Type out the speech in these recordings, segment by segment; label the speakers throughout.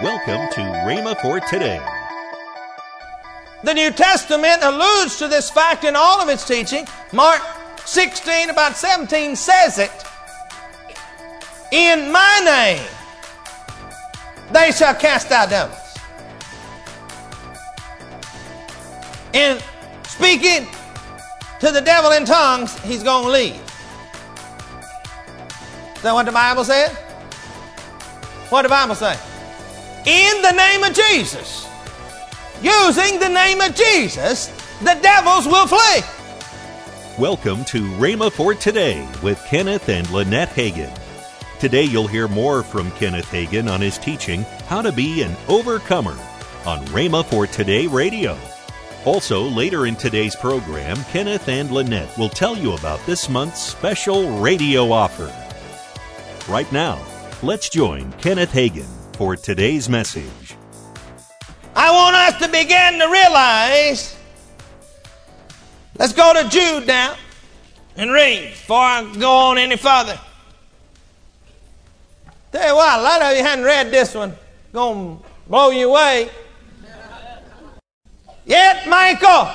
Speaker 1: Welcome to Rhema for today.
Speaker 2: The New Testament alludes to this fact in all of its teaching. Mark 16, about 17, says it. In my name, they shall cast out devils. In speaking to the devil in tongues, he's going to leave. Is that what the Bible said? What the Bible say? In the name of Jesus, using the name of Jesus, the devils will flee.
Speaker 1: Welcome to Rhema for Today with Kenneth and Lynette Hagin. Today you'll hear more from Kenneth Hagin on his teaching, How to Be an Overcomer, on Rhema for Today Radio. Also, later in today's program, Kenneth and Lynette will tell you about this month's special radio offer. Right now, let's join Kenneth Hagin for today's message.
Speaker 2: I want us to begin to realize. Let's go to Jude now and read before I go on any further. Tell you what, a lot of you hadn't read this one. Gonna blow you away. Yet Michael,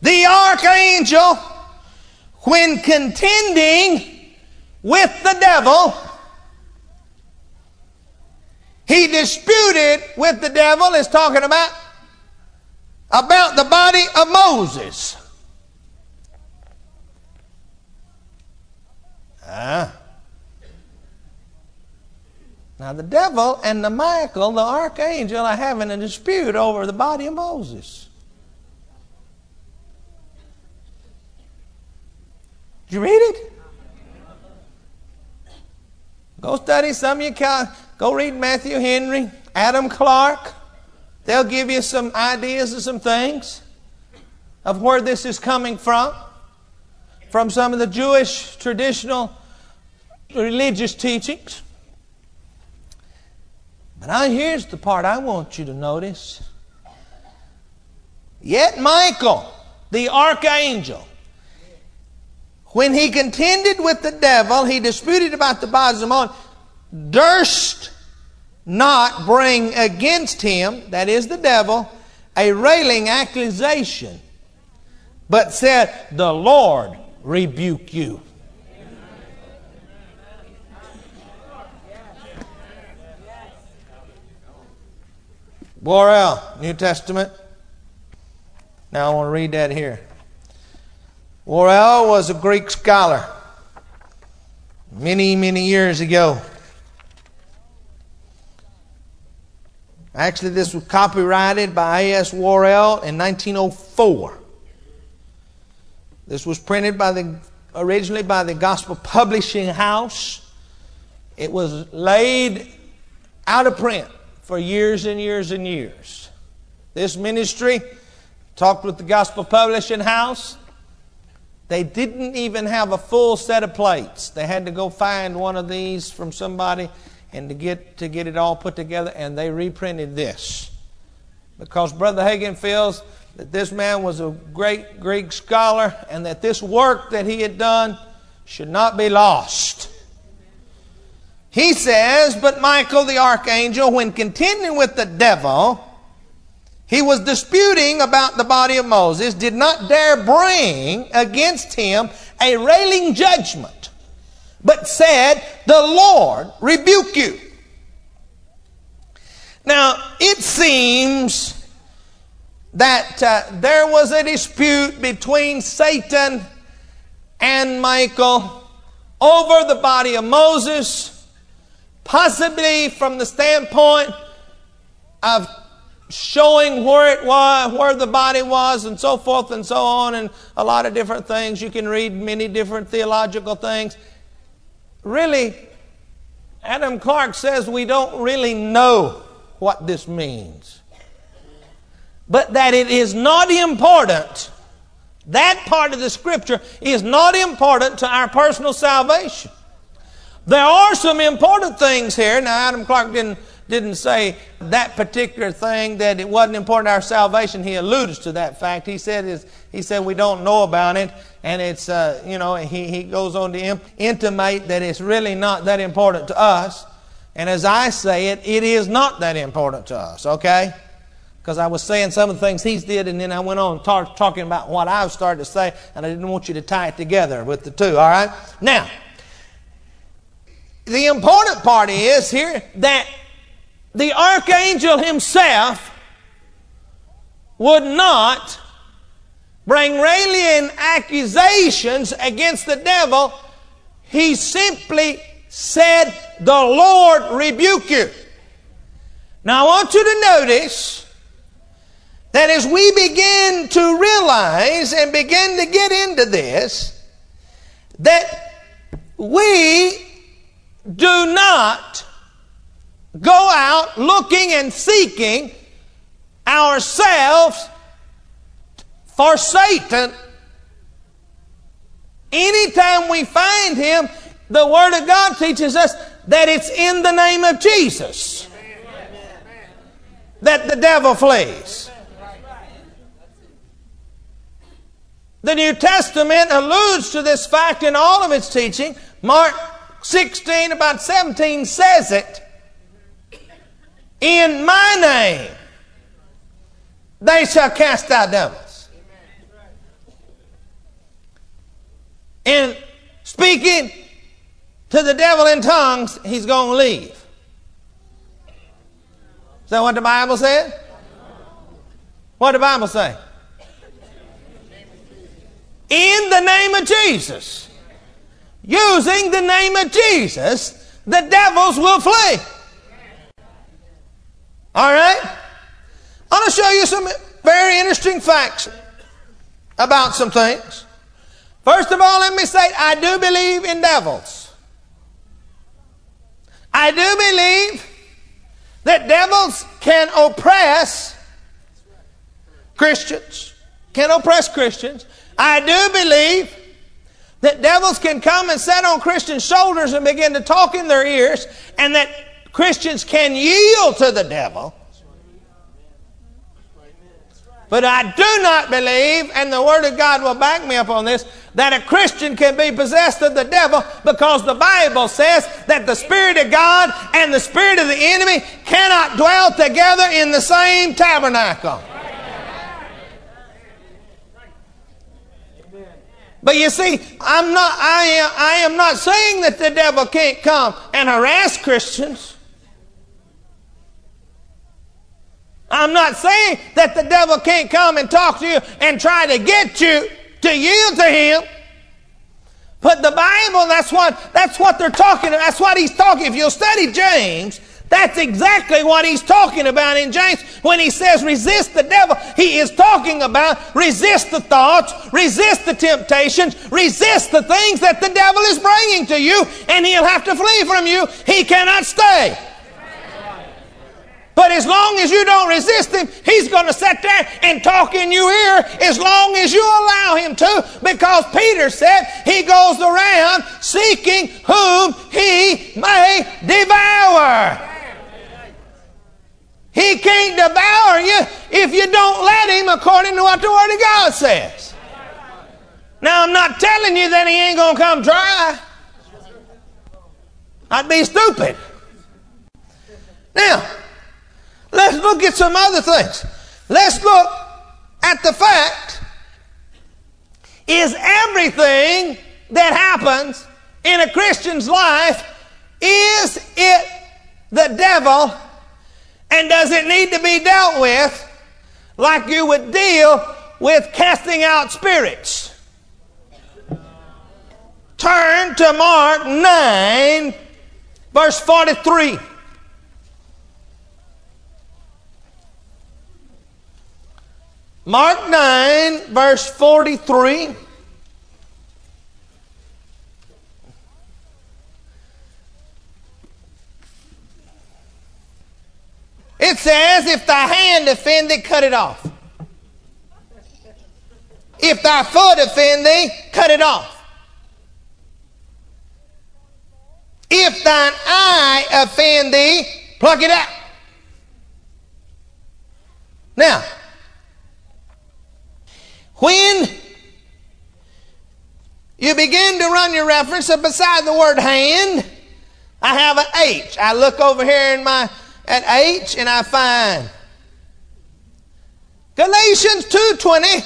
Speaker 2: the archangel, when contending with the devil, he disputed with the devil, is talking about, about the body of Moses. Ah. Now, the devil and the Michael, the archangel, are having a dispute over the body of Moses. Did you read it? Go study some of you. Go read Matthew Henry, Adam Clarke. They'll give you some ideas of some things of where this is coming from. From some of the Jewish traditional religious teachings. But now here's the part I want you to notice. Yet Michael, the archangel, when he contended with the devil, he disputed about the of Moses, durst not bring against him, that is the devil, a railing accusation, but said, The Lord rebuke you. Worrell, New Testament. Now I want to read that here. Worrell was a Greek scholar many, many years ago. Actually, this was copyrighted by A.S. Worrell in 1904. This was printed by the, originally by the Gospel Publishing House. It was laid out of print for years and years and years. This ministry talked with the Gospel Publishing House. They didn't even have a full set of plates. They had to go find one of these from somebody and to get to get it all put together and they reprinted this. Because Brother Hagin feels that this man was a great Greek scholar and that this work that he had done should not be lost. He says, But Michael the archangel, when contending with the devil, he was disputing about the body of Moses, did not dare bring against him a railing judgment, but said, The Lord rebuke you. Now, it seems that uh, there was a dispute between Satan and Michael over the body of Moses possibly from the standpoint of showing where it was, where the body was, and so forth and so on, and a lot of different things. You can read many different theological things. Really, Adam Clarke says we don't really know what this means. But that it is not important, that part of the scripture is not important to our personal salvation. There are some important things here. Now, Adam Clarke didn't, didn't say that particular thing that it wasn't important to our salvation. He alludes to that fact. He said, is, he said we don't know about it, and it's, uh, you know, he, he goes on to intimate that it's really not that important to us. And as I say it, it is not that important to us, okay? Because I was saying some of the things he's did, and then I went on talk, talking about what I've started to say, and I didn't want you to tie it together with the two, all right? Now, the important part is here that the archangel himself would not bring rallying accusations against the devil. He simply said, The Lord rebuke you. Now I want you to notice that as we begin to realize and begin to get into this, that we do not go out looking and seeking ourselves for Satan. Anytime we find him, the Word of God teaches us that it's in the name of Jesus that the devil flees. The New Testament alludes to this fact in all of its teaching. Mark 16, about 17, says it. In my name, they shall cast out devils. In speaking to the devil in tongues, he's going to leave. Is that what the Bible said? What the Bible say? In the name of Jesus. Using the name of Jesus, the devils will flee. All right? I want to show you some very interesting facts about some things. First of all, let me say I do believe in devils. I do believe that devils can oppress Christians, can oppress Christians. I do believe that devils can come and sit on Christians' shoulders and begin to talk in their ears, and that Christians can yield to the devil. But I do not believe, and the Word of God will back me up on this, that a Christian can be possessed of the devil because the Bible says that the Spirit of God and the Spirit of the enemy cannot dwell together in the same tabernacle. But you see, I'm not, I am, I am not saying that the devil can't come and harass Christians. I'm not saying that the devil can't come and talk to you and try to get you to yield to him. But the Bible, that's what, that's what they're talking about. That's what he's talking. If you'll study James, that's exactly what he's talking about in James when he says resist the devil. He is talking about resist the thoughts, resist the temptations, resist the things that the devil is bringing to you, and he'll have to flee from you. He cannot stay. But as long as you don't resist him, he's going to sit there and talk in your ear as long as you allow him to, because Peter said he goes around seeking whom he may devour. He can't devour you if you don't let him according to what the Word of God says. Now, I'm not telling you that he ain't going to come try. I'd be stupid. Now, Let's look at some other things. Let's look at the fact is everything that happens in a Christian's life, is it the devil? And does it need to be dealt with like you would deal with casting out spirits? Turn to Mark 9, verse 43. Mark 9, verse 43. It says, If thy hand offend thee, cut it off. If thy foot offend thee, cut it off. If thine eye offend thee, pluck it out. Now, when you begin to run your reference beside the word hand, I have an H. I look over here in my at H and I find Galatians 2:20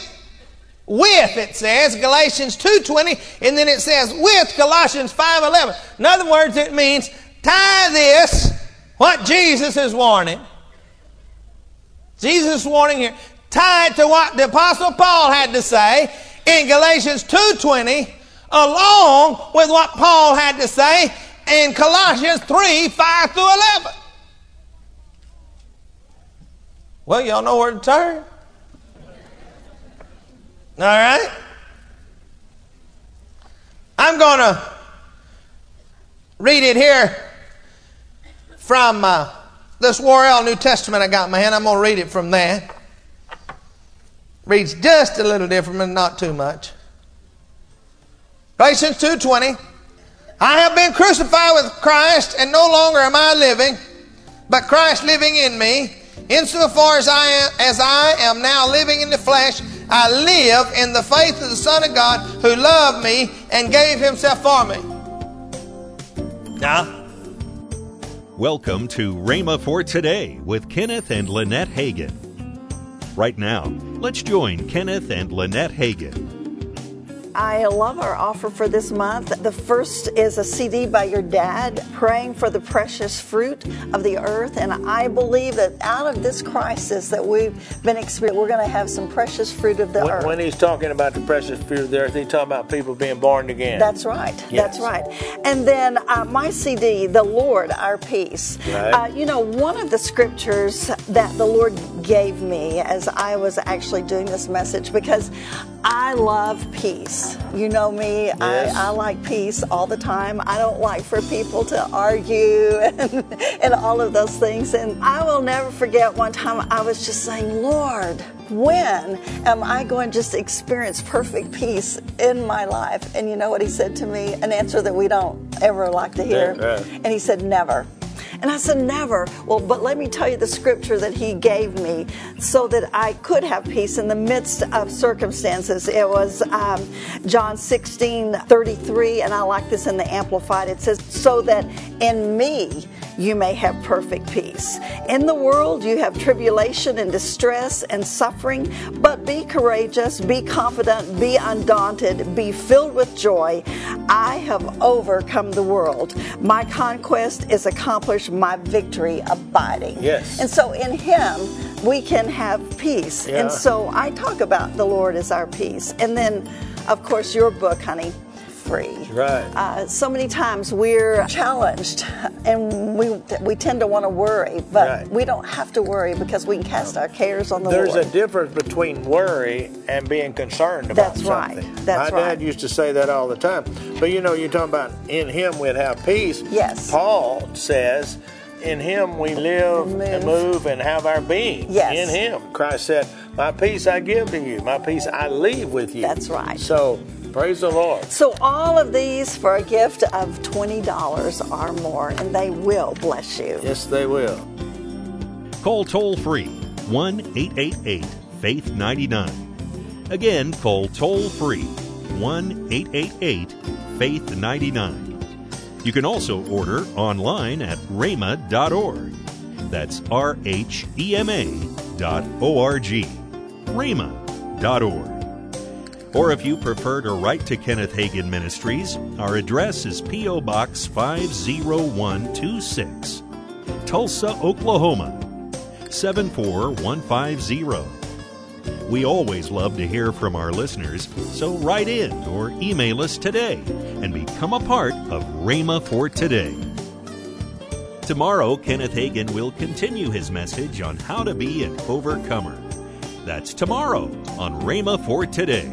Speaker 2: with it says Galatians 2:20 and then it says with Colossians 5:11. In other words it means tie this what Jesus is warning. Jesus is warning here tie it to what the apostle Paul had to say in Galatians 2:20 along with what Paul had to say in Colossians 3 5 through 11. Well, y'all know where to turn. All right? I'm going to read it here from uh, this Worrell New Testament I got in my hand. I'm going to read it from there. Reads just a little different, but not too much. Galatians 2.20 I have been crucified with Christ, and no longer am I living, but Christ living in me. Insofar as I am, as I am now living in the flesh, I live in the faith of the Son of God who loved me and gave himself for me. Now,
Speaker 1: Welcome to Rhema for Today with Kenneth and Lynette Hagin. Right now, let's join Kenneth and Lynette Hagin.
Speaker 3: I love our offer for this month. The first is a CD by your dad, praying for the precious fruit of the earth. And I believe that out of this crisis that we've been experiencing, we're going to have some precious fruit of the
Speaker 4: when,
Speaker 3: earth.
Speaker 4: When he's talking about the precious fruit of the earth, he's talking about people being born again.
Speaker 3: That's right.
Speaker 4: Yes.
Speaker 3: That's right. And then uh, my CD, The Lord, Our Peace.
Speaker 4: Right.
Speaker 3: Uh, you know, one of the scriptures that the Lord gave me as I was actually doing this message, because I love peace. You know me,
Speaker 4: Yes.
Speaker 3: I, I like peace all the time. I don't like for people to argue and, and all of those things. And I will never forget one time I was just saying, Lord, when am I going to just experience perfect peace in my life? And you know what he said to me? An answer that we don't ever like to hear.
Speaker 4: Yeah, uh, right.
Speaker 3: And he said, Never. And I said, Never. Well, but let me tell you the scripture that he gave me so that I could have peace in the midst of circumstances. It was um, John 16 33, and I like this in the Amplified. It says, So that in me you may have perfect peace. In the world you have tribulation and distress and suffering, but be courageous, be confident, be undaunted, be filled with joy. I have overcome the world. My conquest is accomplished, my victory abiding.
Speaker 4: Yes.
Speaker 3: And so in Him, we can have peace.
Speaker 4: Yeah.
Speaker 3: And so I talk about the Lord as our peace. And then, of course, your book, honey, free.
Speaker 4: Right.
Speaker 3: Uh, so many times we're challenged and we, we tend to want to worry, but
Speaker 4: Right.
Speaker 3: we don't have to worry because we can cast our cares on the
Speaker 4: There's
Speaker 3: Lord.
Speaker 4: There's a difference between worry and being concerned about
Speaker 3: That's right.
Speaker 4: something.
Speaker 3: That's
Speaker 4: My
Speaker 3: right.
Speaker 4: dad used to say that all the time. But you know, you're talking about in him we'd have peace.
Speaker 3: Yes.
Speaker 4: Paul says, in him we live
Speaker 3: Move.
Speaker 4: and move and have our being.
Speaker 3: Yes.
Speaker 4: In him. Christ said, My peace I give to you, my peace I leave with you.
Speaker 3: That's right.
Speaker 4: So praise the Lord.
Speaker 3: so all of these for a gift of $20 or more, and they will bless you.
Speaker 4: Yes, they will.
Speaker 1: Call toll free 1 888 Faith 99. Again, call toll free 1 888 Faith 99. You can also order online at rhema.org. That's R H E M A dot O R G. rhema.org. Or if you prefer to write to Kenneth Hagin Ministries, our address is P.O. Box 50126, Tulsa, Oklahoma 74150. We always love to hear from our listeners, so write in or email us today and become a part of Rhema for Today. Tomorrow, Kenneth Hagin will continue his message on how to be an overcomer. That's tomorrow on Rhema for Today